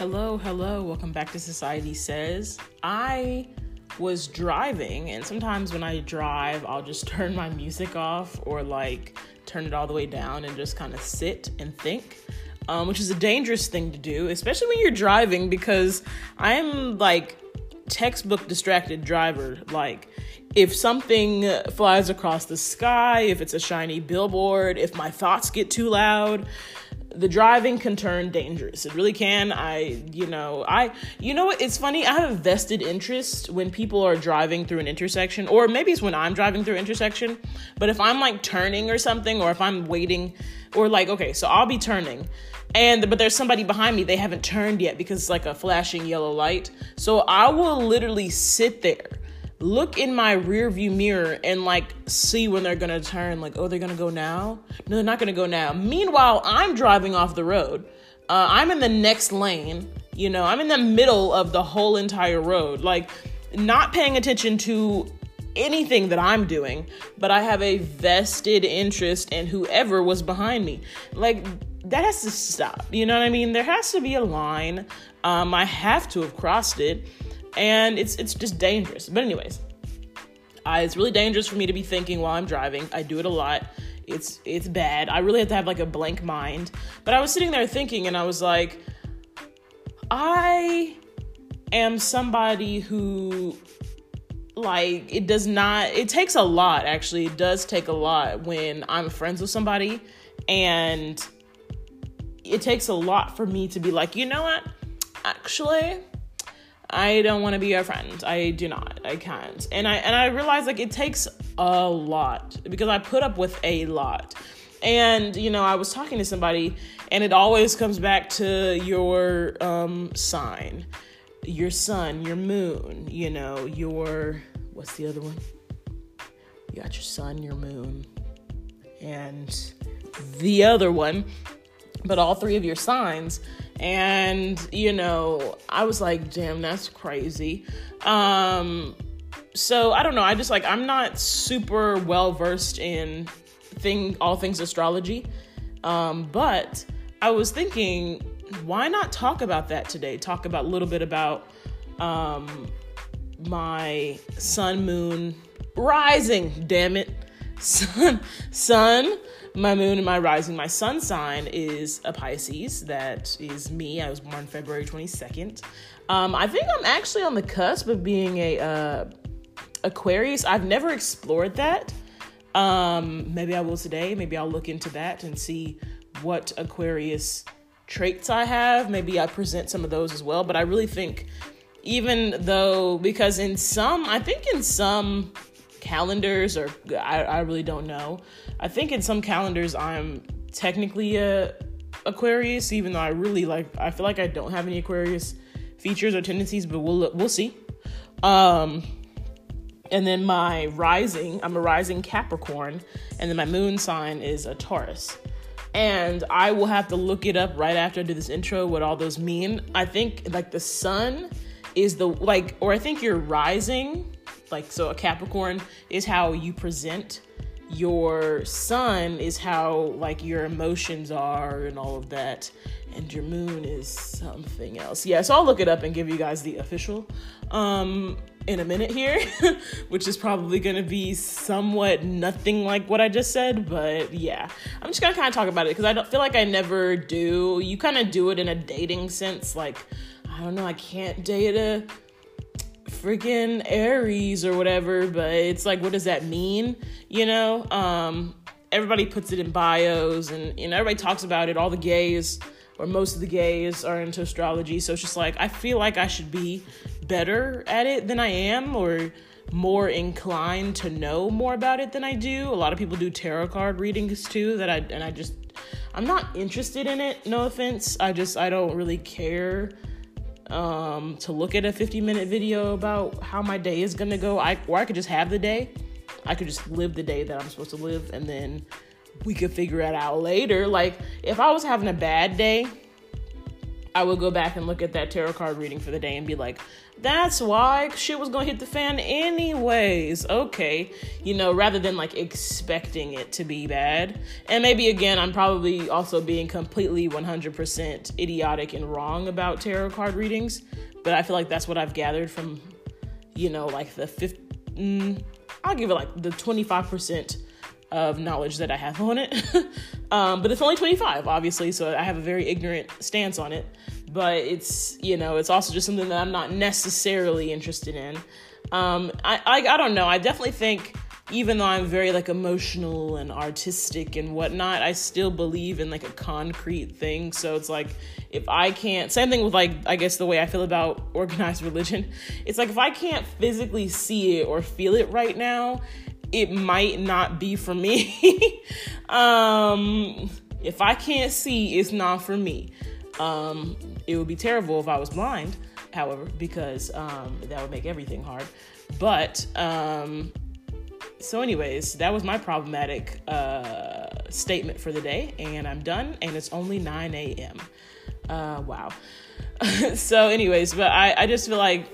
Hello, hello. Welcome back to Society Says. I was driving, and sometimes when I drive, I'll just turn my music off or like turn it all the way down and just kind of sit and think. Um, which is a dangerous thing to do, especially when you're driving, because I'm like textbook distracted driver. Like, if something flies across the sky, if it's a shiny billboard, if my thoughts get too loud, the driving can turn dangerous. It really can. I, you know, I, you know what? It's funny. I have a vested interest when people are driving through an intersection, or maybe it's when I'm driving through intersection. But if I'm like turning or something, or if I'm waiting, or like, okay, so I'll be turning, and but there's somebody behind me. They haven't turned yet because it's like a flashing yellow light. So I will literally sit there look in my rear view mirror and like see when they're gonna turn like oh they're gonna go now? No they're not gonna go now. Meanwhile i'm driving off the road. Uh, i'm in the next lane you know? I'm in the middle of the whole entire road. Like not paying attention to anything that i'm doing but i have a vested interest in whoever was behind me. Like that has to stop you know what i mean? There has to be a line. Um, i have to have crossed it and it's it's just dangerous. But anyways, uh, it's really dangerous for me to be thinking while I'm driving. I do it a lot. It's it's bad. I really have to have like a blank mind. But I was sitting there thinking, and I was like, I am somebody who like it does not it takes a lot actually it does take a lot when i'm friends with somebody and it takes a lot for me to be like you know what actually I don't want to be your friend. I do not. I can't. And I and I realize like it takes a lot because I put up with a lot. And you know, I was talking to somebody and it always comes back to your um sign. Your sun, your moon, you know, your what's the other one? You got your sun, your moon, and the other one, but all three of your signs and you know i was like damn that's crazy. Um so i don't know. I just like i'm not super well versed in thing all things astrology. Um but i was thinking why not talk about that today? Talk about a little bit about um my sun moon rising damn it sun sun my moon and my rising, my sun sign is a Pisces. That is me. I was born February 22nd. Um, I think I'm actually on the cusp of being a uh, Aquarius. I've never explored that. Um, maybe I will today. Maybe I'll look into that and see what Aquarius traits I have. Maybe I present some of those as well. But I really think, even though, because in some, I think in some calendars, or I, I really don't know, I think in some calendars I'm technically a Aquarius, even though I really like I feel like I don't have any Aquarius features or tendencies, but we'll we'll see. Um and then my rising, I'm a rising Capricorn, and then my moon sign is a Taurus. And I will have to look it up right after I do this intro what all those mean. I think like the sun is the like or I think your rising, like so a Capricorn is how you present. Your sun is how like your emotions are and all of that. And your moon is something else. Yeah so i'll look it up and give you guys the official um in a minute here which is probably gonna be somewhat nothing like what i just said but yeah. I'm just gonna kind of talk about it because i don't feel like i never do. You kind of do it in a dating sense like i don't know i can't date a freaking Aries or whatever, but it's like, what does that mean? You know, um, everybody puts it in bios and, you know, everybody talks about it. All the gays or most of the gays are into astrology. So it's just like, I feel like I should be better at it than I am or more inclined to know more about it than I do. A lot of people do tarot card readings too that I, and I just, I'm not interested in it. No offense. I just, I don't really care um, to look at a 50 minute video about how my day is gonna go. I or I could just have the day. I could just live the day that I'm supposed to live, and then we could figure it out later. Like if I was having a bad day, I would go back and look at that tarot card reading for the day and be like, that's why shit was gonna hit the fan anyways. Okay. You know, rather than like expecting it to be bad. And maybe again, I'm probably also being completely 100% idiotic and wrong about tarot card readings. But I feel like that's what I've gathered from, you know, like the fifth, mm, I'll give it like the 25% of knowledge that I have on it. um, but it's only 25, obviously, so I have a very ignorant stance on it. But it's, you know, it's also just something that I'm not necessarily interested in. Um, I, I, I don't know. I definitely think, even though I'm very like emotional and artistic and whatnot, I still believe in like a concrete thing. So it's like, if I can't, same thing with like, I guess the way I feel about organized religion. It's like, if I can't physically see it or feel it right now, it might not be for me. um, if I can't see, it's not for me. Um, it would be terrible if I was blind, however, because um, that would make everything hard. But um, so, anyways, that was my problematic uh, statement for the day, and I'm done. And it's only 9 a.m. Uh, wow. so, anyways, but I, I just feel like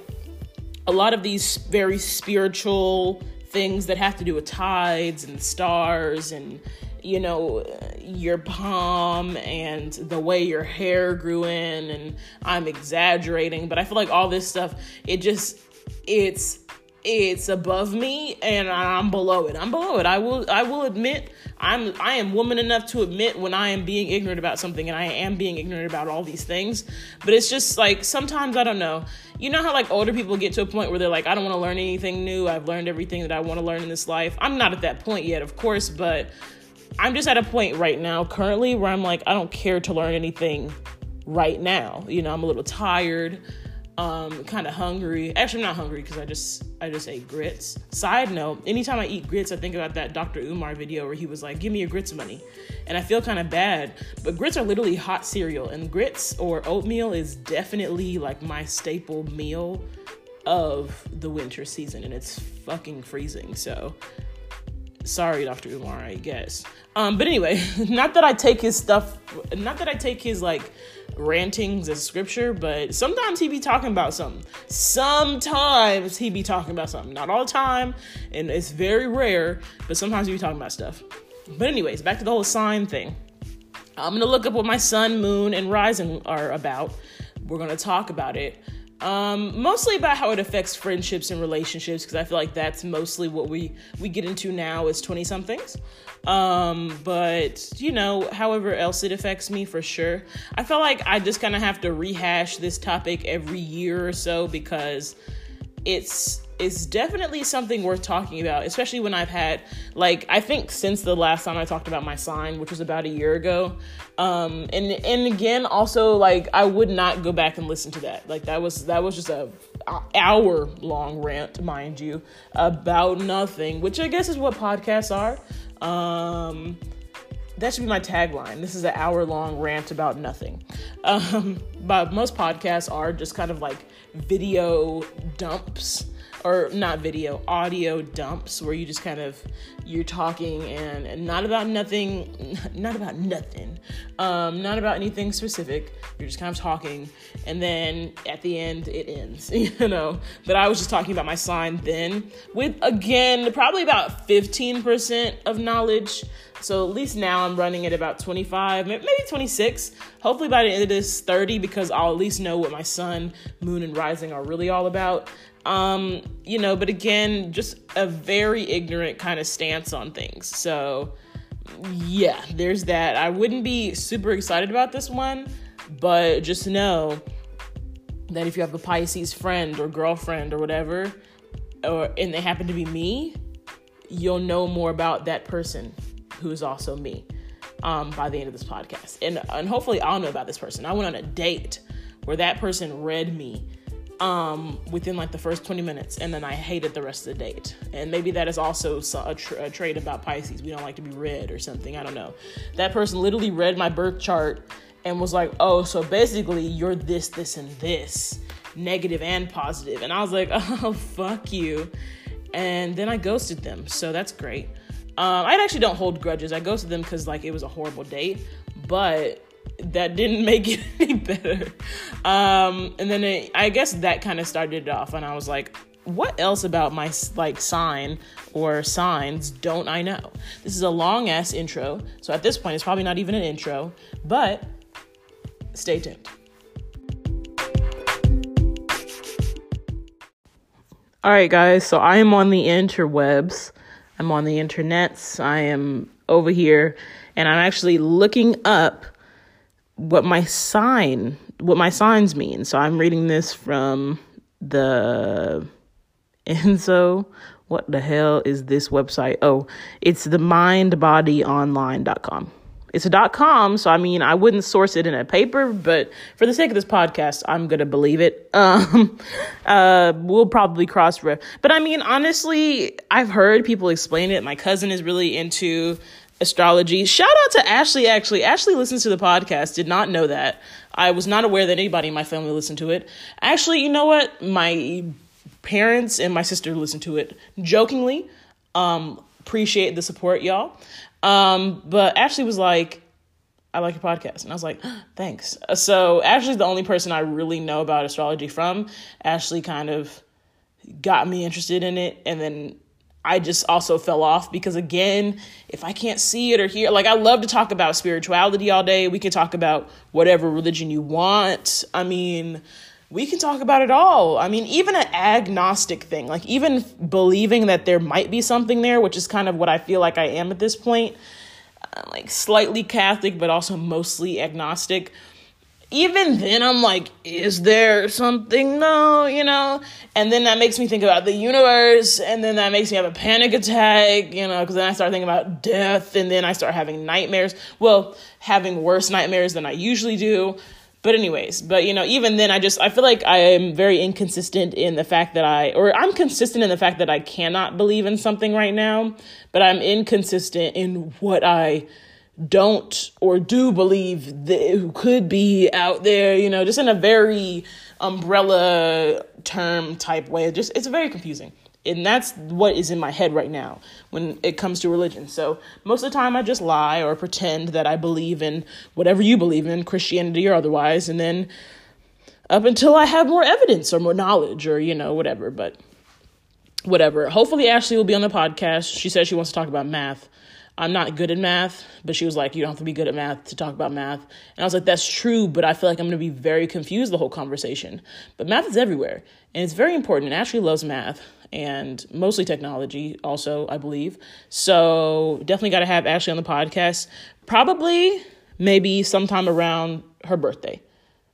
a lot of these very spiritual things that have to do with tides and stars and you know your palm and the way your hair grew in and I'm exaggerating but I feel like all this stuff it just it's it's above me and I'm below it. I'm below it. I will I will admit I'm I am woman enough to admit when I am being ignorant about something and I am being ignorant about all these things. But it's just like sometimes I don't know. You know how like older people get to a point where they're like I don't want to learn anything new. I've learned everything that I want to learn in this life. I'm not at that point yet, of course, but I'm just at a point right now currently where I'm like I don't care to learn anything right now. You know, I'm a little tired um kind of hungry. Actually I'm not hungry because i just i just ate grits. Side note anytime i eat grits i think about that dr umar video where he was like give me your grits money. And i feel kind of bad but grits are literally hot cereal and grits or oatmeal is definitely like my staple meal of the winter season and it's fucking freezing so sorry dr umar i guess. Um but anyway not that i take his stuff not that i take his like rantings as scripture, but sometimes he be talking about something. Sometimes he be talking about something. Not all the time, and it's very rare, but sometimes he be talking about stuff. But anyways, back to the whole sign thing. I'm gonna look up what my sun, moon, and rising are about. We're gonna talk about it. Um, mostly about how it affects friendships and relationships, because I feel like that's mostly what we we get into now as 20 somethings. Um, but you know, however else it affects me for sure. I feel like I just kind of have to rehash this topic every year or so because it's it's definitely something worth talking about, especially when I've had like I think since the last time I talked about my sign, which was about a year ago. Um and and again also like I would not go back and listen to that. Like that was that was just a hour long rant, mind you, about nothing, which I guess is what podcasts are. Um, that should be my tagline. This is an hour long rant about nothing. Um, but most podcasts are just kind of like video dumps or not video, audio dumps where you just kind of you're talking and, and not about nothing, not about nothing, um, not about anything specific. You're just kind of talking, and then at the end it ends, you know. But I was just talking about my sign then, with again probably about 15% of knowledge. So at least now I'm running at about 25, maybe 26. Hopefully by the end of this 30 because I'll at least know what my sun, moon, and rising are really all about. Um, you know, but again, just a very ignorant kind of stance on things. So, yeah, there's that. I wouldn't be super excited about this one, but just know that if you have a Pisces friend or girlfriend or whatever, or and they happen to be me, you'll know more about that person who is also me um, by the end of this podcast. And and hopefully I'll know about this person. I went on a date where that person read me um, within like the first 20 minutes, and then I hated the rest of the date. And maybe that is also a, tra- a trait about Pisces. We don't like to be read or something. I don't know. That person literally read my birth chart and was like, "Oh, so basically you're this, this, and this, negative and positive." And I was like, "Oh, fuck you." And then I ghosted them, so that's great. Um, I actually don't hold grudges. I ghosted them because like it was a horrible date, but that didn't make it any better. Um, and then it, I guess that kind of started it off, and I was like, what else about my like sign or signs don't I know? This is a long ass intro, so at this point it's probably not even an intro, but stay tuned. All right, guys, so I am on the interwebs. I'm on the internets. I am over here and I'm actually looking up what my sign, what my signs mean. So I'm reading this from the Enzo. What the hell is this website? Oh, it's the mindbodyonline.com. It's a dot com, so I mean, I wouldn't source it in a paper, but for the sake of this podcast, I'm gonna believe it. Um, uh, we'll probably cross but I mean, honestly, I've heard people explain it. My cousin is really into astrology. Shout out to Ashley. Actually, Ashley listens to the podcast. Did not know that. I was not aware that anybody in my family listened to it. Actually, you know what? My parents and my sister listened to it jokingly. Um, appreciate the support, y'all. Um, but Ashley was like, I like your podcast. And I was like, thanks. So Ashley's the only person I really know about astrology from. Ashley kind of got me interested in it. And then I just also fell off because again, if I can't see it or hear, like I love to talk about spirituality all day. We can talk about whatever religion you want. I mean, we can talk about it all. I mean, even an agnostic thing, like even believing that there might be something there, which is kind of what I feel like I am at this point, uh, like slightly Catholic, but also mostly agnostic even then I'm like, is there something? No, you know? And then that makes me think about the universe, and then that makes me have a panic attack, you know, because then I start thinking about death, and then I start having nightmares. Well, having worse nightmares than I usually do. But anyways, but you know, even then I just I feel like I am very inconsistent in the fact that I or I'm consistent in the fact that I cannot believe in something right now, but I'm inconsistent in what I don't or do believe that could be out there, you know, just in a very umbrella term type way. Just it's very confusing. And that's what is in my head right now when it comes to religion. So most of the time I just lie or pretend that I believe in whatever you believe in, Christianity or otherwise, and then up until I have more evidence or more knowledge or, you know, whatever. But whatever. Hopefully Ashley will be on the podcast. She says she wants to talk about math. I'm not good at math, but she was like, You don't have to be good at math to talk about math. And I was like, That's true, but I feel like I'm to be very confused the whole conversation. But math is everywhere, and it's very important. And Ashley loves math and mostly technology, also, I believe. So definitely got to have Ashley on the podcast. Probably, maybe sometime around her birthday.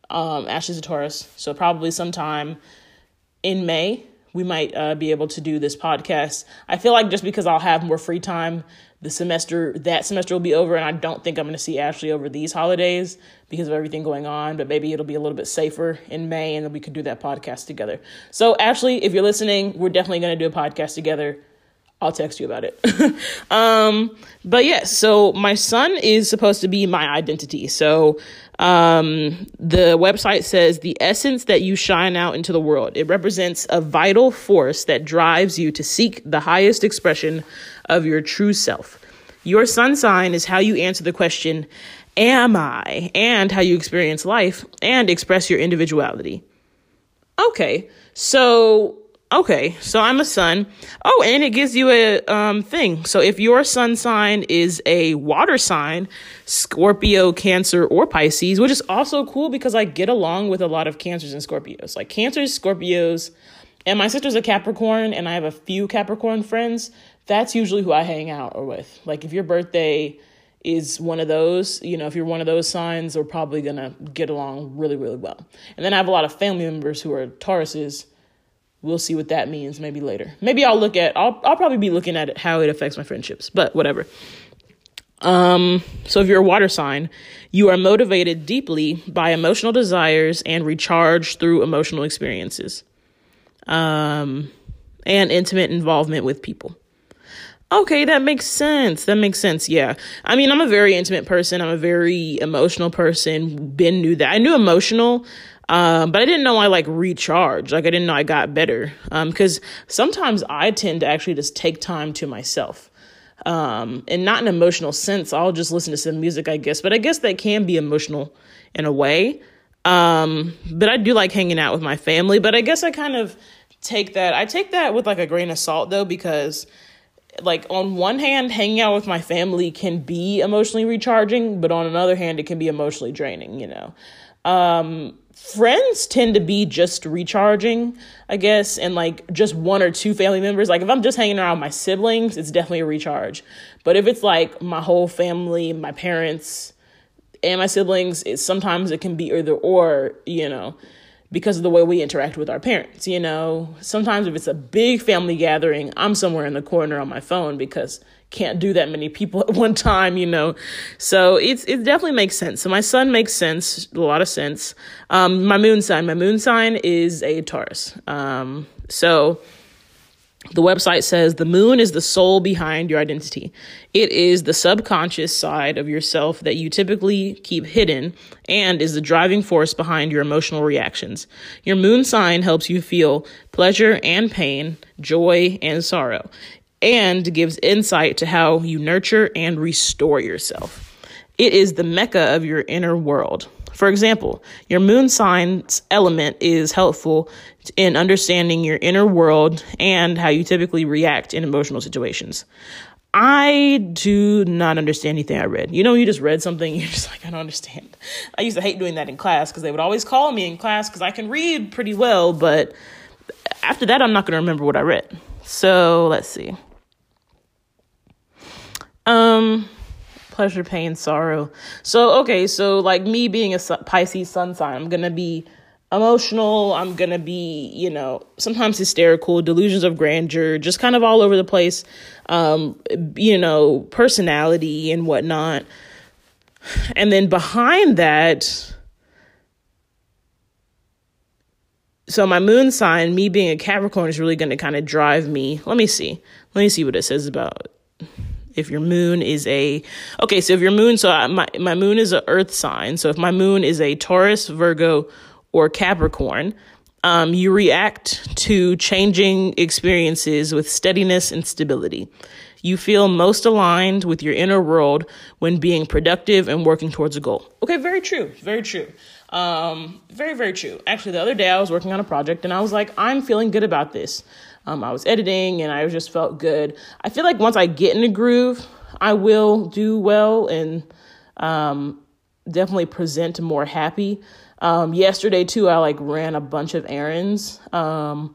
Um, Ashley's a Taurus, so probably sometime in May we might uh, be able to do this podcast. I feel like just because I'll have more free time the semester that semester will be over and i don't think i'm going to see ashley over these holidays because of everything going on but maybe it'll be a little bit safer in may and then we could do that podcast together. So ashley if you're listening we're definitely going to do a podcast together. I'll text you about it. Um but yes yeah, so my sun is supposed to be my identity. So um, the website says the essence that you shine out into the world. It represents a vital force that drives you to seek the highest expression of your true self. Your sun sign is how you answer the question, Am I? and how you experience life and express your individuality. Okay, so Okay, so I'm a sun. Oh, and it gives you a um, thing. So if your sun sign is a water sign, Scorpio, Cancer, or Pisces, which is also cool because I get along with a lot of Cancers and Scorpios. Like Cancers, Scorpios, and my sister's a Capricorn, and I have a few Capricorn friends. That's usually who I hang out with. Like if your birthday is one of those, you know, if you're one of those signs, we're probably gonna get along really, really well. And then I have a lot of family members who are Tauruses we'll see what that means maybe later. Maybe I'll look at I'll I'll probably be looking at it, how it affects my friendships, but whatever. Um, so if you're a water sign, you are motivated deeply by emotional desires and recharged through emotional experiences. Um, and intimate involvement with people. Okay, that makes sense. That makes sense. Yeah. I mean, I'm a very intimate person. I'm a very emotional person. Ben knew that. I knew emotional um, but I didn't know I like recharge. Like I didn't know I got better. Um, because sometimes I tend to actually just take time to myself. um, and not an emotional sense. I'll just listen to some music, I guess. But I guess that can be emotional in a way. Um, but I do like hanging out with my family. But I guess I kind of take that. I take that with like a grain of salt though, because like on one hand, hanging out with my family can be emotionally recharging, but on another hand, it can be emotionally draining. You know. Um, friends tend to be just recharging, I guess, and like just one or two family members. Like if I'm just hanging around my siblings, it's definitely a recharge. But if it's like my whole family, my parents, and my siblings, it sometimes it can be either or, you know, because of the way we interact with our parents, you know. Sometimes if it's a big family gathering, I'm somewhere in the corner on my phone because can't do that many people at one time, you know. So it's it definitely makes sense. So my sun makes sense, a lot of sense. Um, my moon sign, my moon sign is a Taurus. Um, so the website says the moon is the soul behind your identity. It is the subconscious side of yourself that you typically keep hidden and is the driving force behind your emotional reactions. Your moon sign helps you feel pleasure and pain, joy and sorrow and gives insight to how you nurture and restore yourself. It is the mecca of your inner world. For example, your moon sign's element is helpful in understanding your inner world and how you typically react in emotional situations. I do not understand anything I read. You know, you just read something, you're just like, I don't understand. I used to hate doing that in class because they would always call me in class because I can read pretty well, but after that, I'm not going to remember what I read. So let's see. Um, pleasure, pain, sorrow. So, okay, so like me being a Pisces sun sign, I'm gonna be emotional. I'm gonna be, you know, sometimes hysterical, delusions of grandeur, just kind of all over the place. Um, you know, personality and whatnot. And then behind that, so my moon sign, me being a Capricorn, is really going to kind of drive me. Let me see. Let me see what it says about if your moon is a okay so if your moon so my, my moon is a earth sign. So if my moon is a taurus virgo or capricorn um, you react to changing experiences with steadiness and stability. You feel most aligned with your inner world when being productive and working towards a goal. Okay very true very true. Um, very very true. Actually the other day i was working on a project and i was like i'm feeling good about this um, I was editing and I just felt good. I feel like once I get in the groove, I will do well and um, definitely present more happy. Um, yesterday too, I like ran a bunch of errands. Um,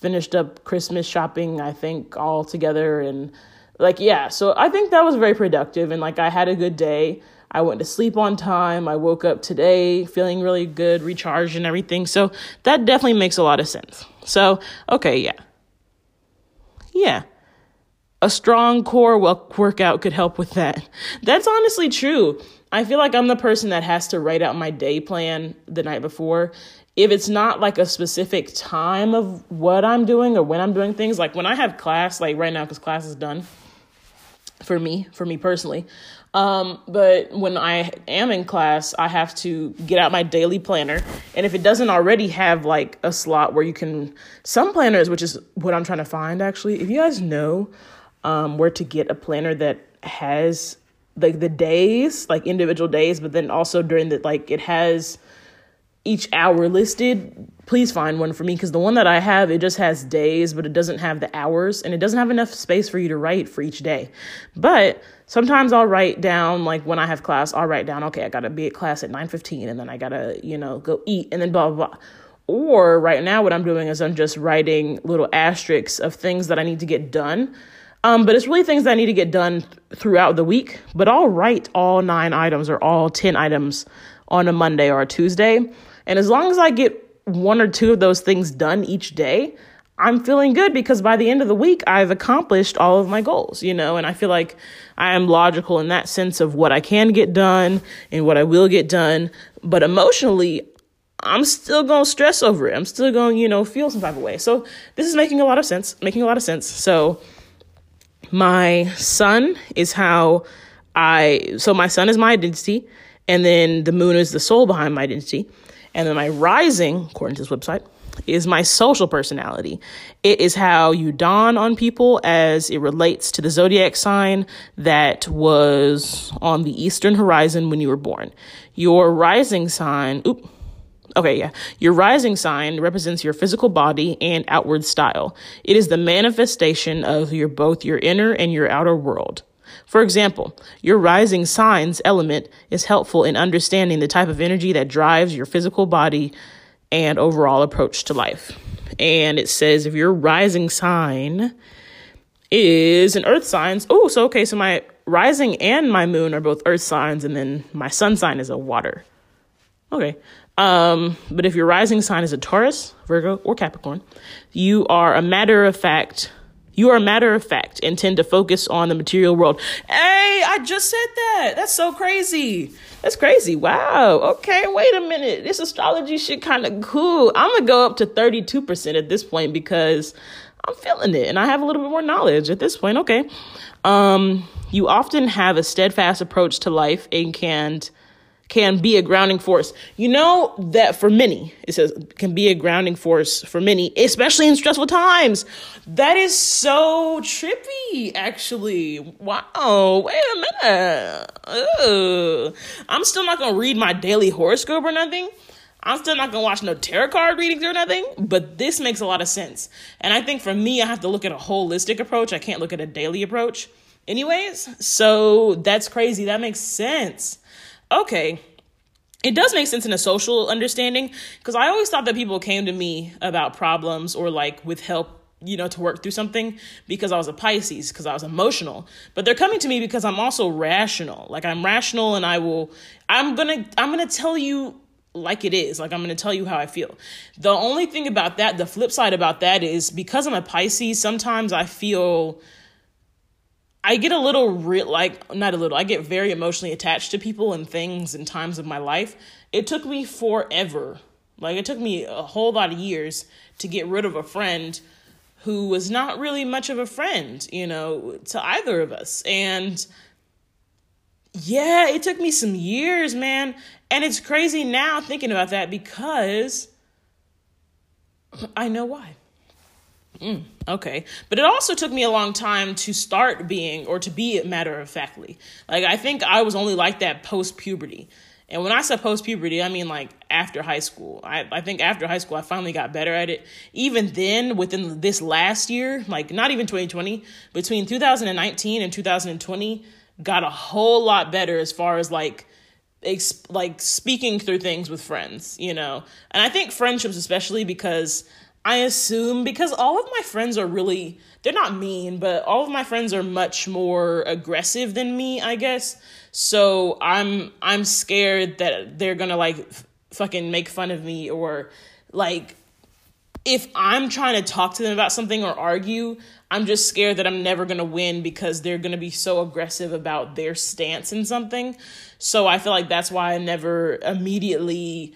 finished up Christmas shopping, I think all together and like yeah. So I think that was very productive and like I had a good day. I went to sleep on time. I woke up today feeling really good, recharged and everything. So that definitely makes a lot of sense. So, okay, yeah. Yeah. A strong core workout could help with that. That's honestly true. I feel like I'm the person that has to write out my day plan the night before. If it's not like a specific time of what I'm doing or when I'm doing things, like when I have class, like right now, because class is done for me, for me personally, um, but when I am in class, I have to get out my daily planner. And if it doesn't already have like a slot where you can, some planners, which is what I'm trying to find actually, if you guys know um, where to get a planner that has like the days, like individual days, but then also during the, like it has each hour listed, please find one for me because the one that I have, it just has days, but it doesn't have the hours and it doesn't have enough space for you to write for each day. But sometimes I'll write down, like when I have class, I'll write down, okay, I gotta be at class at 9.15 and then I gotta, you know, go eat and then blah, blah, blah. Or right now, what I'm doing is I'm just writing little asterisks of things that I need to get done. Um, but it's really things that I need to get done throughout the week. But I'll write all nine items or all 10 items on a Monday or a Tuesday. And as long as I get one or two of those things done each day, I'm feeling good because by the end of the week, I've accomplished all of my goals, you know, and I feel like I am logical in that sense of what I can get done and what I will get done. But emotionally, I'm still going to stress over it. I'm still going, you know, feel some type of way. So this is making a lot of sense, making a lot of sense. So my sun is how I, so my sun is my identity, and then the moon is the soul behind my identity. And then my rising, according to this website, is my social personality. It is how you dawn on people as it relates to the zodiac sign that was on the eastern horizon when you were born. Your rising sign, oop, okay, yeah. Your rising sign represents your physical body and outward style. It is the manifestation of your both your inner and your outer world. For example, your rising signs element is helpful in understanding the type of energy that drives your physical body and overall approach to life. And it says if your rising sign is an earth sign, oh, so okay, so my rising and my moon are both earth signs, and then my sun sign is a water. Okay. Um, but if your rising sign is a Taurus, Virgo, or Capricorn, you are a matter of fact you are matter of fact and tend to focus on the material world. Hey, I just said that. That's so crazy. That's crazy. Wow. Okay, wait a minute. This astrology shit kind of cool. I'm going to go up to 32% at this point because I'm feeling it and I have a little bit more knowledge at this point. Okay. Um, you often have a steadfast approach to life and can can be a grounding force. You know that for many, it says can be a grounding force for many, especially in stressful times. That is so trippy, actually. Wow, wait a minute. I'm still not gonna read my daily horoscope or nothing. I'm still not gonna watch no tarot card readings or nothing, but this makes a lot of sense. And I think for me, I have to look at a holistic approach. I can't look at a daily approach. Anyways, so that's crazy. That makes sense okay, it does make sense in a social understanding because I always thought that people came to me about problems or like with help you know to work through something because I was a Pisces because I was emotional. But they're coming to me because I'm also rational. Like I'm rational and I will I'm going to I'm going to tell you like it is. Like I'm going to tell you how I feel. The only thing about that the flip side about that is because I'm a Pisces sometimes I feel I get a little re- like not a little. I get very emotionally attached to people and things and times of my life. It took me forever. Like it took me a whole lot of years to get rid of a friend who was not really much of a friend, you know, to either of us. And yeah, it took me some years, man. And it's crazy now thinking about that because I know why. Mm, okay. But it also took me a long time to start being or to be matter of factly. Like, I think I was only like that post puberty. And when I say post puberty, I mean like after high school. I, I think after high school, I finally got better at it. Even then, within this last year, like not even 2020, between 2019 and 2020, got a whole lot better as far as like ex- like speaking through things with friends, you know. And I think friendships especially because I assume because all of my friends are really they're not mean, but all of my friends are much more aggressive than me, I guess. So I'm I'm scared that they're going to like f- fucking make fun of me or like if I'm trying to talk to them about something or argue, I'm just scared that I'm never going to win because they're going to be so aggressive about their stance in something. So I feel like that's why I never immediately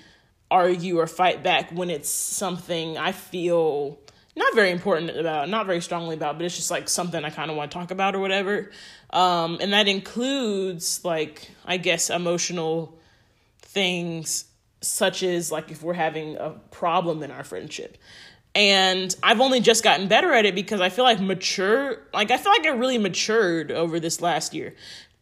argue or fight back when it's something I feel not very important about, not very strongly about, but it's just like something I kind of want to talk about or whatever. Um, and that includes like I guess emotional things such as like if we're having a problem in our friendship. And I've only just gotten better at it because I feel like mature, like I feel like I really matured over this last year.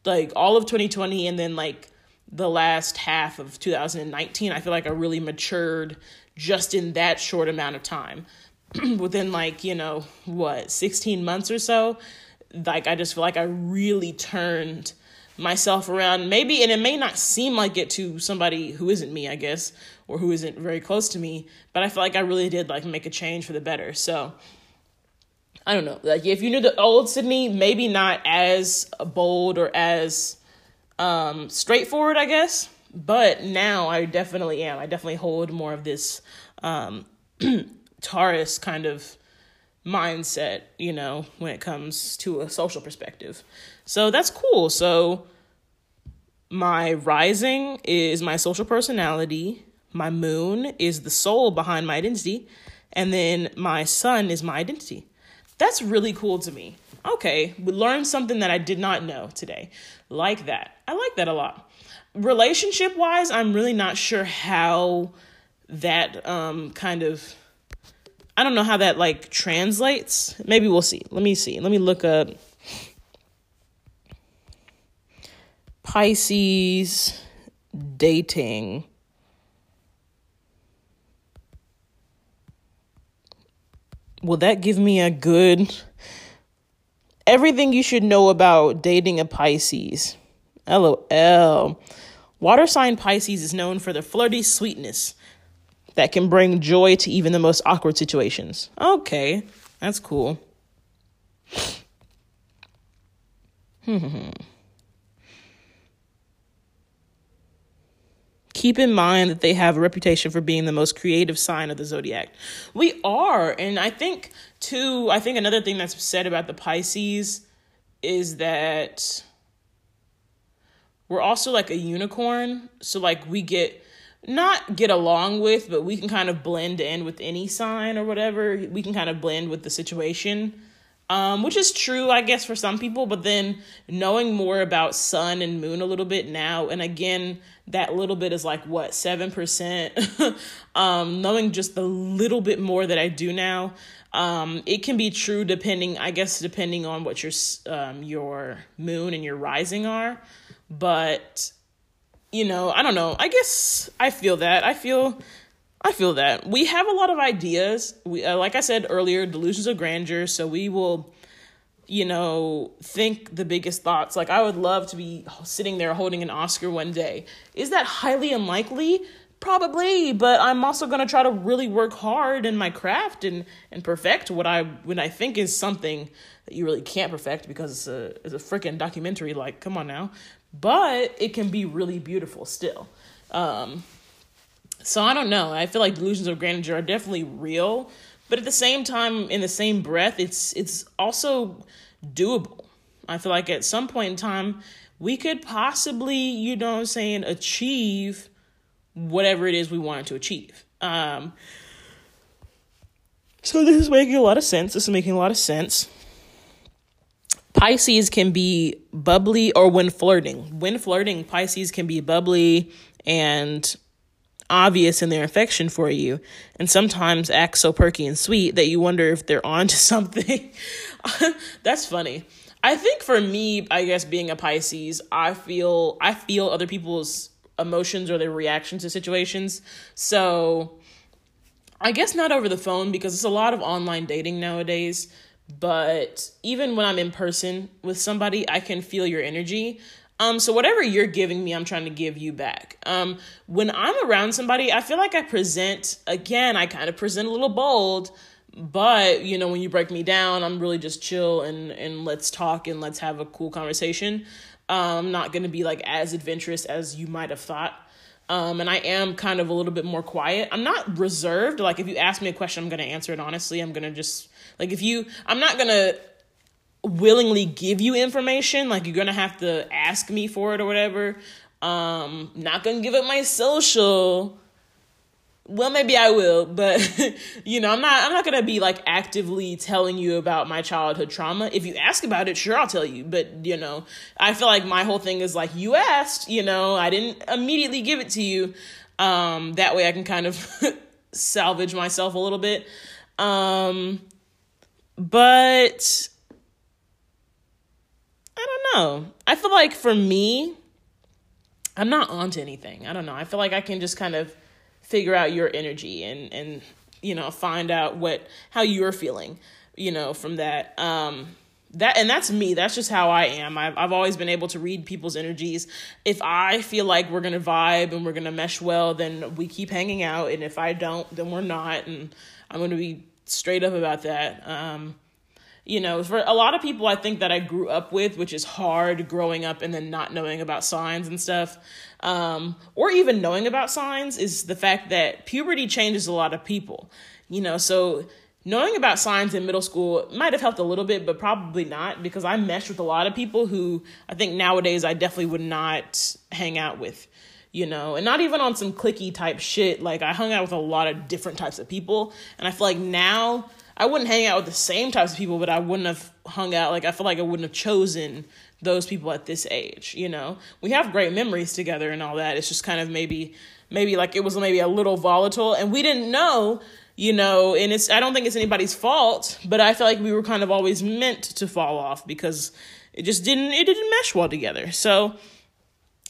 Like all of 2020 and then like the last half of 2019, I feel like I really matured just in that short amount of time. Within like, you know, what, 16 months or so, like I just feel like I really turned myself around. Maybe, and it may not seem like it to somebody who isn't me, I guess, or who isn't very close to me, but I feel like I really did like make a change for the better. So, I don't know. Like if you knew the old Sydney, maybe not as bold or as um, straightforward, I guess. But now I definitely am. I definitely hold more of this um, Taurus kind of mindset, you know, when it comes to a social perspective. So that's cool. So my rising is my social personality, my moon is the soul behind my identity, and then my sun is my identity. That's really cool to me. Okay, we learned something that I did not know today. Like that. I like that a lot. Relationship wise, I'm really not sure how that um, kind of I don't know how that like translates. Maybe we'll see. Let me see. Let me look up Pisces dating. Will that give me a good everything you should know about dating a Pisces? LOL. Water sign Pisces is known for their flirty sweetness that can bring joy to even the most awkward situations. Okay, that's cool. Hmm, hmm, hmm. Keep in mind that they have a reputation for being the most creative sign of the zodiac. We are, and I think too, I think another thing that's said about the Pisces is that we're also like a unicorn. So like we get not get along with, but we can kind of blend in with any sign or whatever. We can kind of blend with the situation. Um, which is true, I guess, for some people. But then knowing more about sun and moon a little bit now, and again, that little bit is like what seven percent. um, knowing just the little bit more that I do now, um, it can be true depending, I guess, depending on what your um, your moon and your rising are. But you know, I don't know. I guess I feel that. I feel I feel that. We have a lot of ideas. We uh, like I said earlier, delusions of grandeur, so we will you know, think the biggest thoughts. Like I would love to be sitting there holding an Oscar one day. Is that highly unlikely? Probably, but I'm also going to try to really work hard in my craft and and perfect what I when I think is something that you really can't perfect because it's a it's a freaking documentary like come on now but it can be really beautiful still. Um, so I don't know. I feel like delusions of grandeur are definitely real, but at the same time, in the same breath, it's it's also doable. I feel like at some point in time, we could possibly, you know what I'm saying, achieve whatever it is we wanted to achieve. Um, so this is making a lot of sense. This is making a lot of sense. Pisces can be bubbly or when flirting. When flirting, Pisces can be bubbly and obvious in their affection for you and sometimes act so perky and sweet that you wonder if they're on to something. That's funny. I think for me, I guess being a Pisces, I feel I feel other people's emotions or their reactions to situations. So I guess not over the phone because it's a lot of online dating nowadays but even when I'm in person with somebody, I can feel your energy. Um, so whatever you're giving me, I'm trying to give you back. Um, when I'm around somebody, I feel like I present again, I kind of present a little bold, but you know, when you break me down, I'm really just chill and and let's talk and let's have a cool conversation. Um, I'm not gonna be like as adventurous as you might have thought. Um, and I am kind of a little bit more quiet. I'm not reserved. Like if you ask me a question, I'm gonna answer it honestly. I'm gonna just like if you, I'm not gonna willingly give you information. Like you're gonna have to ask me for it or whatever. Um, not gonna give up my social. Well, maybe I will, but you know, I'm not. I'm not gonna be like actively telling you about my childhood trauma. If you ask about it, sure, I'll tell you. But you know, I feel like my whole thing is like you asked. You know, I didn't immediately give it to you. Um, that way, I can kind of salvage myself a little bit. Um, but know. I feel like for me, I'm not onto anything. I don't know. I feel like I can just kind of figure out your energy and and you know find out what how you're feeling you know from that um that and that's me that's just how i am I've, I've always been able to read people's energies if i feel like we're gonna vibe and we're gonna mesh well then we keep hanging out and if i don't then we're not and i'm gonna be straight up about that. Um, you know, for a lot of people, I think that I grew up with, which is hard growing up and then not knowing about signs and stuff, um, or even knowing about signs, is the fact that puberty changes a lot of people. You know, so knowing about signs in middle school might have helped a little bit, but probably not because I meshed with a lot of people who I think nowadays I definitely would not hang out with you know, and not even on some cliquey type shit. Like I hung out with a lot of different types of people, and I feel like now I wouldn't hang out with the same types of people, but I wouldn't have hung out. Like I feel like I wouldn't have chosen those people at this age, you know. We have great memories together and all that. It's just kind of maybe maybe like it was maybe a little volatile and we didn't know you know and it's i don't think it's anybody's fault but i feel like we were kind of always meant to fall off because it just didn't it didn't mesh well together so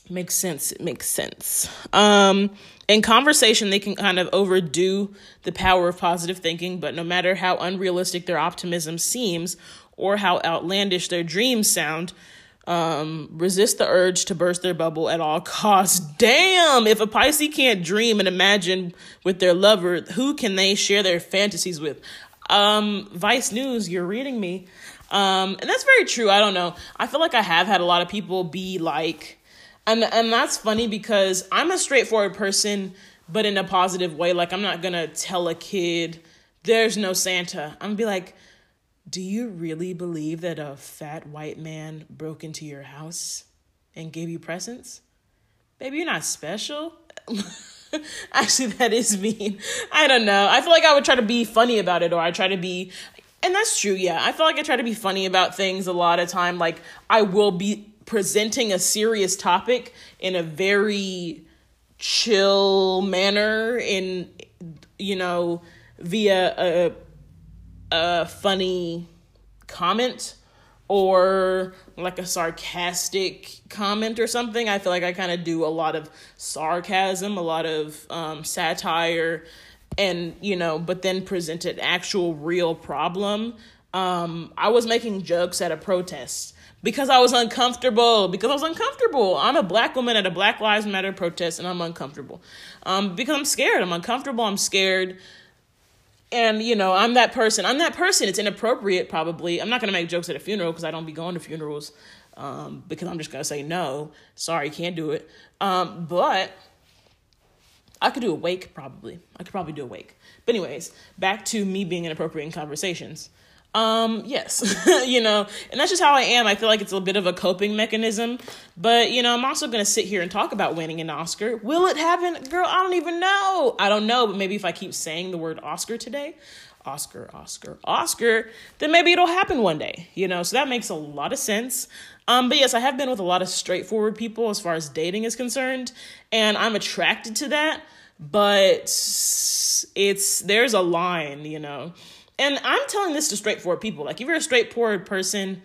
makes sense it makes sense um in conversation they can kind of overdo the power of positive thinking but no matter how unrealistic their optimism seems or how outlandish their dreams sound um, resist the urge to burst their bubble at all costs. Damn, if a Pisces can't dream and imagine with their lover, who can they share their fantasies with? Um, Vice News, you're reading me. Um, and that's very true. I don't know. I feel like I have had a lot of people be like, and and that's funny because I'm a straightforward person, but in a positive way. Like I'm not gonna tell a kid there's no Santa. I'm gonna be like, do you really believe that a fat white man broke into your house and gave you presents? Baby, you're not special. Actually, that is mean. I don't know. I feel like I would try to be funny about it, or I try to be, and that's true. Yeah, I feel like I try to be funny about things a lot of time. Like I will be presenting a serious topic in a very chill manner, in you know, via a a funny comment or like a sarcastic comment or something. I feel like I kind of do a lot of sarcasm, a lot of um, satire, and you know, but then present an actual real problem. Um, I was making jokes at a protest because I was uncomfortable. Because I was uncomfortable. I'm a black woman at a Black Lives Matter protest, and I'm uncomfortable. Um, because I'm scared. I'm uncomfortable. I'm scared and you know i'm that person i'm that person it's inappropriate probably i'm not to make jokes at a funeral because i don't be going to funerals um, because i'm just to say no sorry can't do it um, but i could do a wake probably i could probably do a wake but anyways back to me being inappropriate in conversations um, yes, you know, and that's just how I am. I feel like it's a bit of a coping mechanism, but you know, I'm also going to sit here and talk about winning an Oscar. Will it happen? Girl, I don't even know. I don't know, but maybe if I keep saying the word Oscar today, Oscar, Oscar, Oscar, then maybe it'll happen one day, you know, so that makes a lot of sense. Um, but yes, I have been with a lot of straightforward people as far as dating is concerned, and I'm attracted to that, but it's, there's a line, you know and I'm telling this to straightforward people. Like, if you're a straightforward person,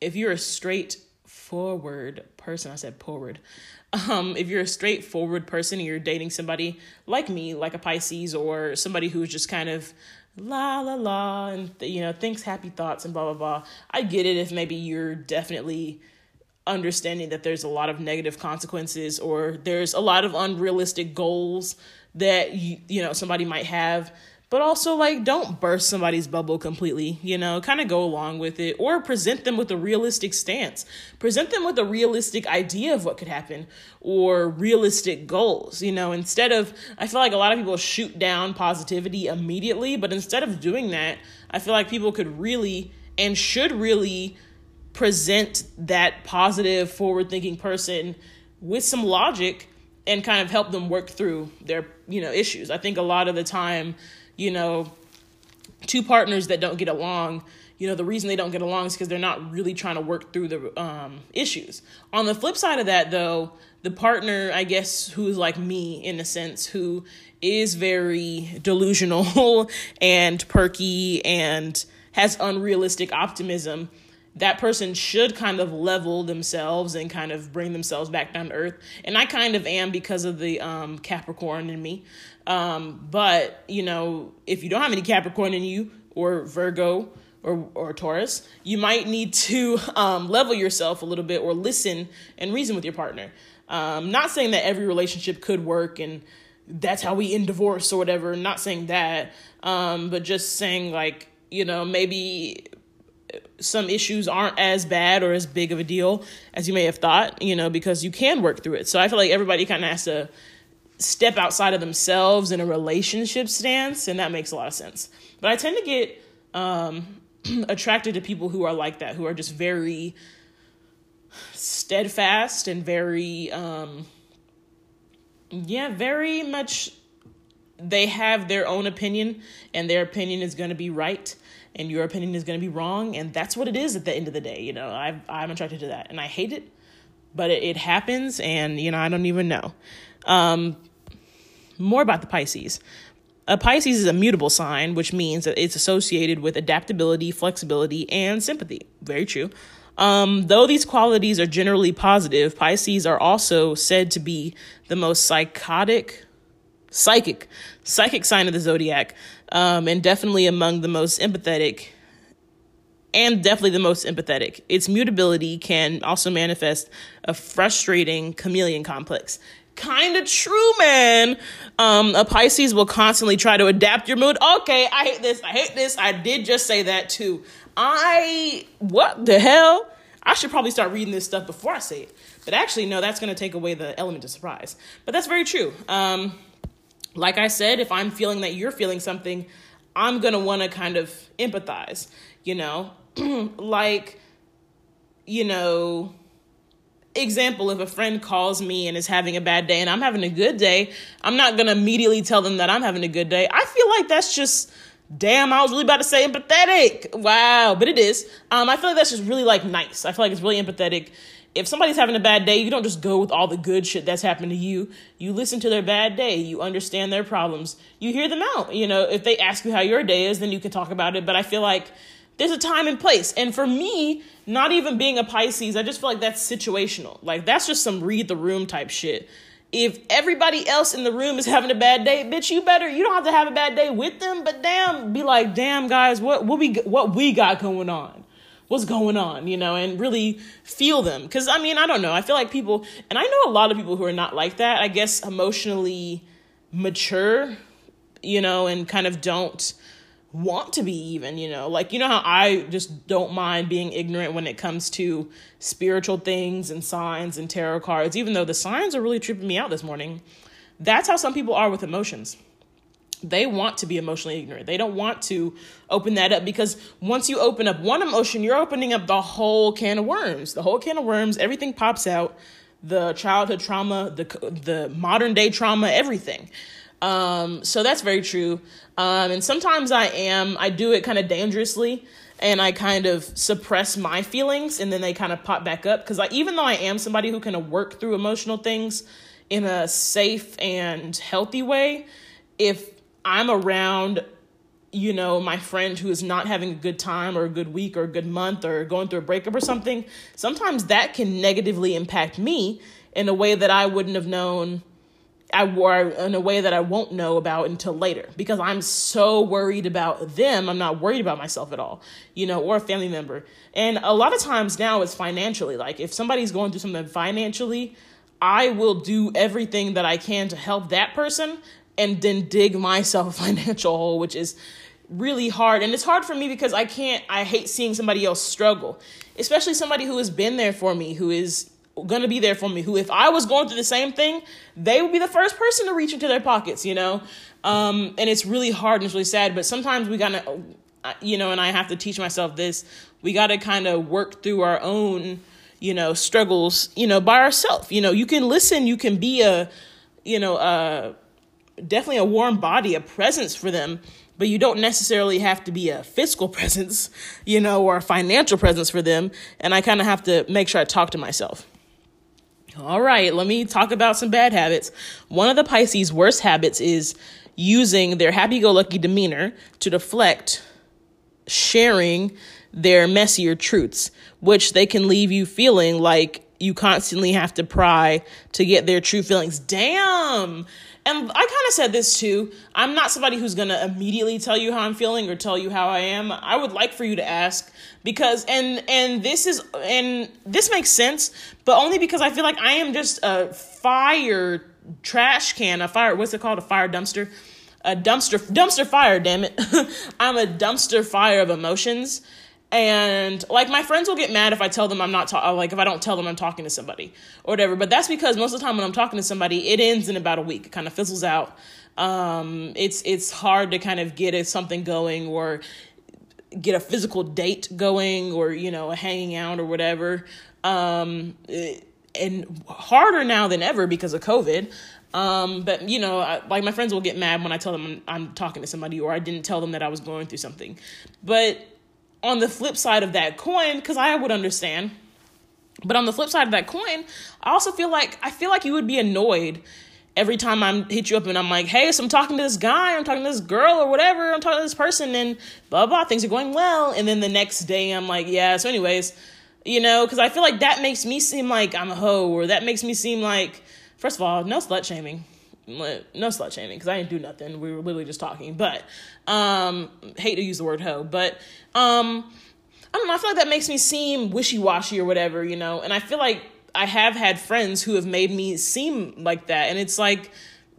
if you're a straightforward person, I said forward. Um, if you're a straightforward person and you're dating somebody like me, like a Pisces, or somebody who's just kind of la la la and you know thinks happy thoughts and blah blah blah, I get it if maybe you're definitely understanding that there's a lot of negative consequences or there's a lot of unrealistic goals that you you know somebody might have but also like don't burst somebody's bubble completely you know? Kind of go along with it or present them with a realistic stance. Present them with a realistic idea of what could happen or realistic goals you know? Instead of i feel like a lot of people shoot down positivity immediately but instead of doing that i feel like people could really and should really present that positive forward thinking person with some logic and kind of help them work through their you know issues. I think a lot of the time you know, two partners that don't get along, you know, the reason they don't get along is because they're not really trying to work through the um, issues. On the flip side of that, though, the partner, I guess, who's like me in a sense, who is very delusional and perky and has unrealistic optimism, that person should kind of level themselves and kind of bring themselves back down to earth. And I kind of am because of the um, Capricorn in me. Um, but you know, if you don't have any Capricorn in you or Virgo or or Taurus, you might need to um, level yourself a little bit or listen and reason with your partner. Um, not saying that every relationship could work and that's how we end divorce or whatever. Not saying that, um, but just saying like you know maybe some issues aren't as bad or as big of a deal as you may have thought. You know because you can work through it. So I feel like everybody kind of has to step outside of themselves in a relationship stance, and that makes a lot of sense. But I tend to get um, attracted to people who are like that, who are just very steadfast and very, um, yeah, very much they have their own opinion and their opinion is going to be right and your opinion is going to be wrong and that's what it is at the end of the day you know? I i'm attracted to that and i hate it but it, it happens and you know i don't even know. Um, more about the pisces. A pisces is a mutable sign which means that it's associated with adaptability flexibility and sympathy. Very true. Um, though these qualities are generally positive, Pisces are also said to be the most psychotic, psychic, psychic sign of the zodiac, um, and definitely among the most empathetic, and definitely the most empathetic. Its mutability can also manifest a frustrating chameleon complex. Kind of true, man. Um, a Pisces will constantly try to adapt your mood. Okay, I hate this. I hate this. I did just say that too. I what the hell? I should probably start reading this stuff before I say it. But actually, no, that's going to take away the element of surprise. But that's very true. Um, like I said, if I'm feeling that you're feeling something, I'm going to want to kind of empathize, you know? like, you know, example, if a friend calls me and is having a bad day and I'm having a good day, I'm not going to immediately tell them that I'm having a good day. I feel like that's just Damn, I was really about to say empathetic. Wow, but it is. Um, I feel like that's just really like nice. I feel like it's really empathetic. If somebody's having a bad day, you don't just go with all the good shit that's happened to you. You listen to their bad day. You understand their problems. You hear them out. You know, if they ask you how your day is, then you can talk about it. But I feel like there's a time and place. And for me, not even being a Pisces, I just feel like that's situational. Like that's just some read the room type shit if everybody else in the room is having a bad day, bitch, you better you don't have to have a bad day with them, but damn, be like, damn guys, what what we what we got going on, what's going on, you know, and really feel them. Because I mean, I don't know, I feel like people, and I know a lot of people who are not like that. I guess emotionally mature, you know, and kind of don't want to be even, you know. Like, you know how I just don't mind being ignorant when it comes to spiritual things and signs and tarot cards, even though the signs are really tripping me out this morning. That's how some people are with emotions. They want to be emotionally ignorant. They don't want to open that up because once you open up one emotion, you're opening up the whole can of worms. The whole can of worms, everything pops out. The childhood trauma, the the modern day trauma, everything. Um, so that's very true. Um, and sometimes I am, I do it kind of dangerously and I kind of suppress my feelings and then they kind of pop back up. Cause I, even though I am somebody who of work through emotional things in a safe and healthy way, if I'm around, you know, my friend who is not having a good time or a good week or a good month or going through a breakup or something, sometimes that can negatively impact me in a way that I wouldn't have known I wore in a way that I won't know about until later because I'm so worried about them. I'm not worried about myself at all, you know, or a family member. And a lot of times now it's financially. Like if somebody's going through something financially, I will do everything that I can to help that person and then dig myself a financial hole, which is really hard. And it's hard for me because I can't, I hate seeing somebody else struggle, especially somebody who has been there for me, who is gonna be there for me who if i was going through the same thing they would be the first person to reach into their pockets you know um, and it's really hard and it's really sad but sometimes we gotta you know and i have to teach myself this we gotta kind of work through our own you know struggles you know by ourselves you know you can listen you can be a you know uh definitely a warm body a presence for them but you don't necessarily have to be a fiscal presence, you know, or a financial presence for them. And I kind of have to make sure I talk to myself. All right, let me talk about some bad habits. One of the Pisces' worst habits is using their happy go lucky demeanor to deflect sharing their messier truths, which they can leave you feeling like you constantly have to pry to get their true feelings. Damn. And I kind of said this too. I'm not somebody who's going to immediately tell you how I'm feeling or tell you how I am. I would like for you to ask because and and this is and this makes sense, but only because I feel like I am just a fire trash can, a fire what's it called? A fire dumpster. A dumpster dumpster fire, damn it. I'm a dumpster fire of emotions and like my friends will get mad if I tell them I'm not talking, like if I don't tell them I'm talking to somebody or whatever. But that's because most of the time when I'm talking to somebody, it ends in about a week. It kind of fizzles out. Um, it's it's hard to kind of get a, something going or get a physical date going or you know a hanging out or whatever. Um, it, and harder now than ever because of COVID. Um, but you know, I, like my friends will get mad when I tell them I'm, I'm talking to somebody or I didn't tell them that I was going through something. But on the flip side of that coin, because I would understand. But on the flip side of that coin, I also feel like I feel like you would be annoyed every time I hit you up and I'm like, hey, so I'm talking to this guy, I'm talking to this girl or whatever, I'm talking to this person, and blah blah, things are going well, and then the next day I'm like, yeah. So, anyways, you know, because I feel like that makes me seem like I'm a hoe, or that makes me seem like, first of all, no slut shaming. No slut shaming because I didn't do nothing. We were literally just talking. But um hate to use the word hoe, but um I don't know, I feel like that makes me seem wishy-washy or whatever, you know. And I feel like I have had friends who have made me seem like that. And it's like,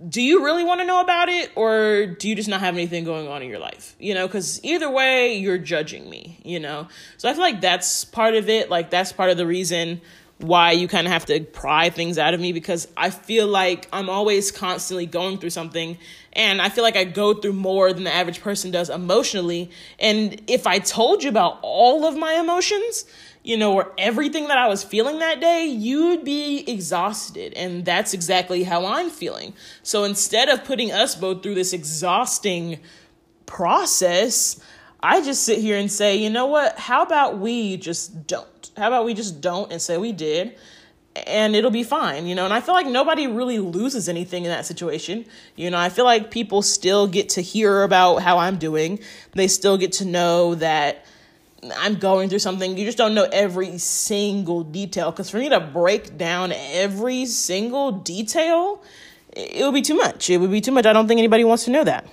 do you really want to know about it or do you just not have anything going on in your life? You know, because either way, you're judging me, you know? So I feel like that's part of it. Like, that's part of the reason why you kind of have to pry things out of me because I feel like I'm always constantly going through something and I feel like I go through more than the average person does emotionally. And if I told you about all of my emotions, you know, or everything that I was feeling that day, you'd be exhausted. And that's exactly how I'm feeling. So instead of putting us both through this exhausting process, I just sit here and say, you know what? How about we just don't? How about we just don't and say we did? and it'll be fine, you know. And I feel like nobody really loses anything in that situation. You know, I feel like people still get to hear about how I'm doing. They still get to know that I'm going through something. You just don't know every single detail. Because for me to break down every single detail, it would be too much. It would be too much. I don't think anybody wants to know that.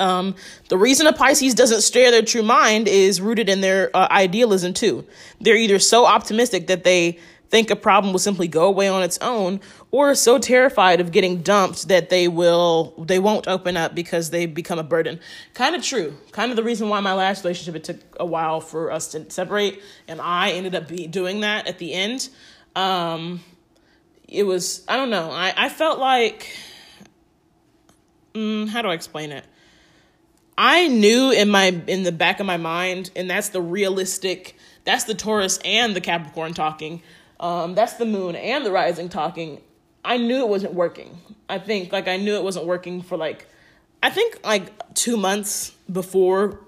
Um, the reason a Pisces doesn't stare their true mind is rooted in their uh, idealism, too. They're either so optimistic that they think a problem will simply go away on its own or so terrified of getting dumped that they will they won't open up because they become a burden. Kind of true. Kind of the reason why my last relationship it took a while for us to separate and i ended up be doing that at the end. Um it was i don't know. I i felt like mm, how do i explain it i knew in my in the back of my mind and that's the realistic that's the taurus and the capricorn talking um, that's the moon and the rising talking. I knew it wasn't working. I think like I knew it wasn't working for like I think like 2 months before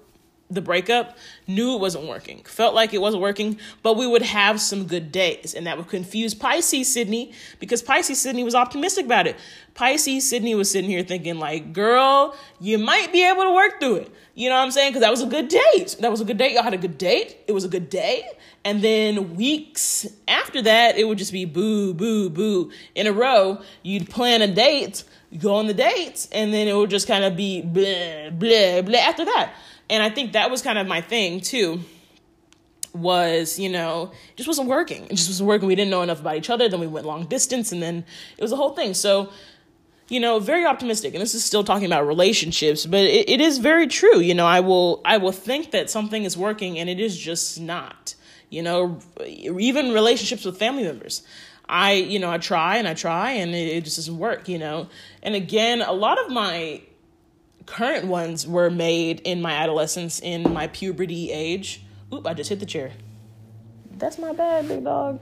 the breakup, knew it wasn't working. Felt like it wasn't working, but we would have some good days and that would confuse Pisces Sydney because Pisces Sydney was optimistic about it. Pisces Sydney was sitting here thinking like, "Girl, you might be able to work through it." You know what I'm saying? Cuz that was a good date. That was a good date. Y'all had a good date. It was a good day. And then weeks after that, it would just be boo, boo, boo in a row. You'd plan a date, go on the date, and then it would just kind of be blah, blah, blah after that. And I think that was kind of my thing too. Was, you know, just wasn't working. It just wasn't working. We didn't know enough about each other. Then we went long distance, and then it was a whole thing. So, you know very optimistic and this is still talking about relationships but it, it is very true you know i will i will think that something is working and it is just not you know, even relationships with family members. I, you know, I try and I try and it, it just doesn't work, you know. And again, a lot of my current ones were made in my adolescence, in my puberty age. Oop, I just hit the chair. That's my bad, big dog.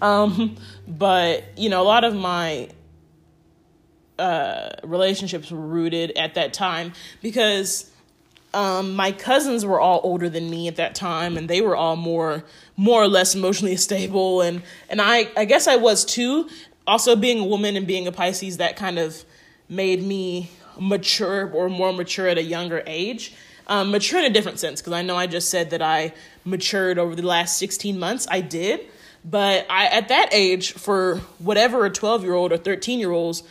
Um, but, you know, a lot of my uh, relationships were rooted at that time because um, my cousins were all older than me at that time, and they were all more more or less emotionally stable, and and I I guess I was too. Also, being a woman and being a Pisces, that kind of made me mature or more mature at a younger age. Um, mature in a different sense, because I know I just said that I matured over the last 16 months. I did, but I at that age, for whatever a 12 year old or 13 year olds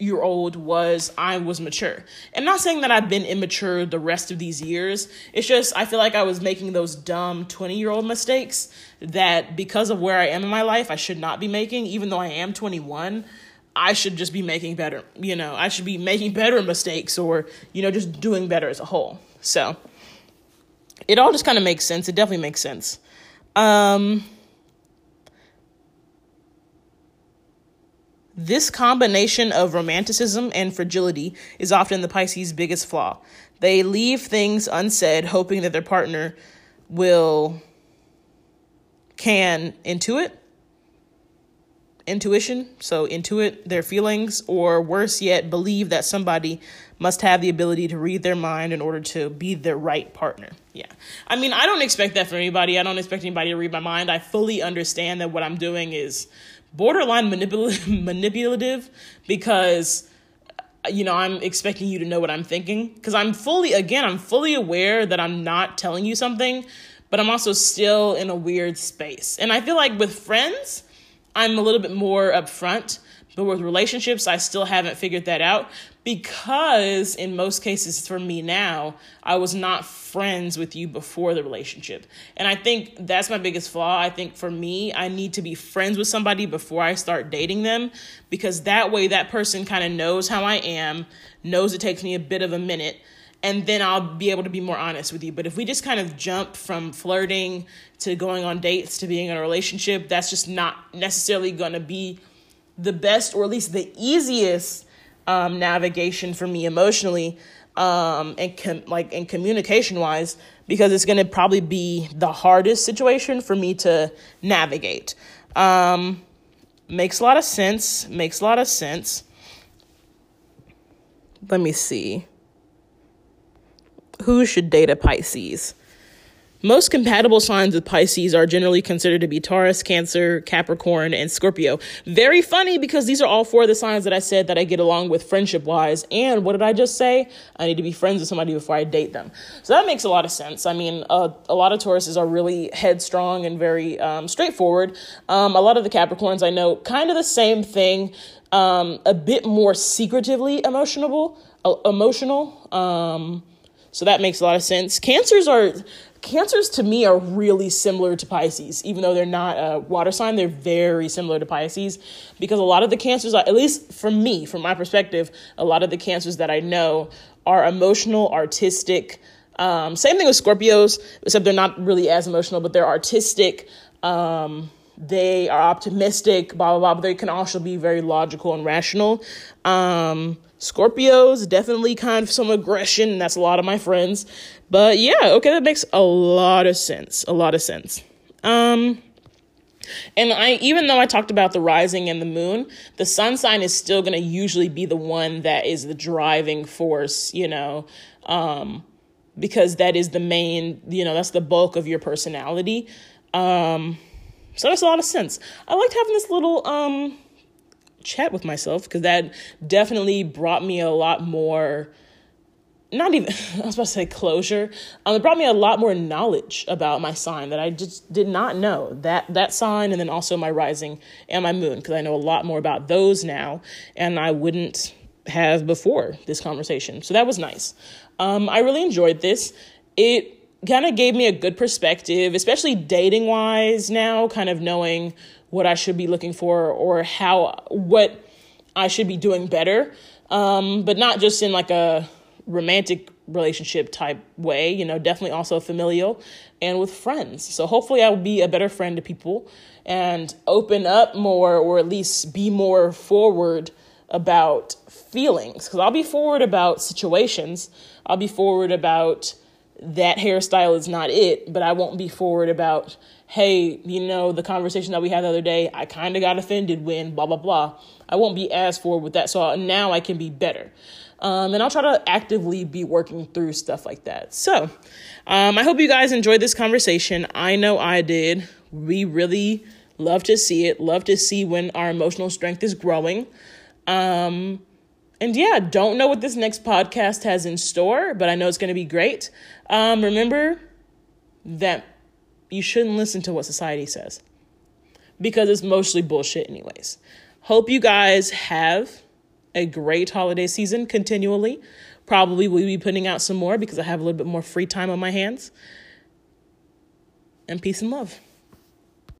year old was I was mature. And not saying that I've been immature the rest of these years. It's just I feel like I was making those dumb 20 year old mistakes that because of where I am in my life, I should not be making, even though I am 21. I should just be making better, you know, I should be making better mistakes or, you know, just doing better as a whole. So it all just kind of makes sense. It definitely makes sense. Um, This combination of romanticism and fragility is often the Pisces' biggest flaw. They leave things unsaid, hoping that their partner will can intuit intuition, so intuit their feelings, or worse yet, believe that somebody must have the ability to read their mind in order to be the right partner. Yeah. I mean, I don't expect that from anybody. I don't expect anybody to read my mind. I fully understand that what I'm doing is borderline manipul- manipulative because uh, you know, I'm expecting you to know what I'm thinking because I'm fully again, I'm fully aware that I'm not telling you something, but I'm also still in a weird space. And I feel like with friends, I'm a little bit more upfront, but with relationships, I still haven't figured that out because in most cases for me now, I was not friends with you before the relationship. And I think that's my biggest flaw. I think for me, I need to be friends with somebody before I start dating them because that way that person kind of knows how I am, knows it takes me a bit of a minute and then I'll be able to be more honest with you. But if we just kind of jump from flirting to going on dates to being in a relationship, that's just not necessarily going to be the best or at least the easiest um, navigation for me emotionally um, and com- like and communication wise because it's going to probably be the hardest situation for me to navigate. Um, makes a lot of sense. Makes a lot of sense. Let me see. Who should date a Pisces? Most compatible signs with Pisces are generally considered to be Taurus, Cancer, Capricorn, and Scorpio. Very funny because these are all four of the signs that I said that I get along with friendship wise. And what did I just say? I need to be friends with somebody before I date them. So that makes a lot of sense. I mean, uh, a lot of Tauruses are really headstrong and very um, straightforward. Um, a lot of the Capricorns I know kind of the same thing, um, a bit more secretively emotional. Uh, emotional. So that makes a lot of sense. Cancers are cancers to me are really similar to Pisces, even though they're not a water sign, they're very similar to Pisces because a lot of the cancers, are, at least for me, from my perspective, a lot of the cancers that I know are emotional, artistic. Um, same thing with Scorpios, except they're not really as emotional, but they're artistic. Um, they are optimistic, blah, blah, blah, but they can also be very logical and rational. Um, Scorpios, definitely kind of some aggression. And that's a lot of my friends. But yeah, okay, that makes a lot of sense. A lot of sense. Um, and I, even though I talked about the rising and the moon, the sun sign is still going to usually be the one that is the driving force, you know, um, because that is the main, you know, that's the bulk of your personality. Um, so that's a lot of sense. I liked having this little, um, chat with myself because that definitely brought me a lot more not even I was about to say closure. Um, it brought me a lot more knowledge about my sign that I just did not know that that sign, and then also my rising and my moon because I know a lot more about those now, and I wouldn't have before this conversation. So that was nice. Um, I really enjoyed this. It kind of gave me a good perspective, especially dating wise now, kind of knowing what I should be looking for or how what I should be doing better. Um, but not just in like a romantic relationship type way, you know, definitely also familial and with friends. So hopefully I will be a better friend to people and open up more or at least be more forward about feelings because I'll be forward about situations. I'll be forward about that hairstyle is not it, but I won't be forward about hey, you know, the conversation that we had the other day, I kind of got offended when blah, blah, blah. I won't be as forward with that. So now I can be better. Um, and I'll try to actively be working through stuff like that. So um, I hope you guys enjoyed this conversation. I know I did. We really love to see it, love to see when our emotional strength is growing. Um, and yeah, don't know what this next podcast has in store, but I know it's going to be great. Um, remember that you shouldn't listen to what society says because it's mostly bullshit, anyways. Hope you guys have a great holiday season continually. Probably we'll be putting out some more because I have a little bit more free time on my hands. And peace and love.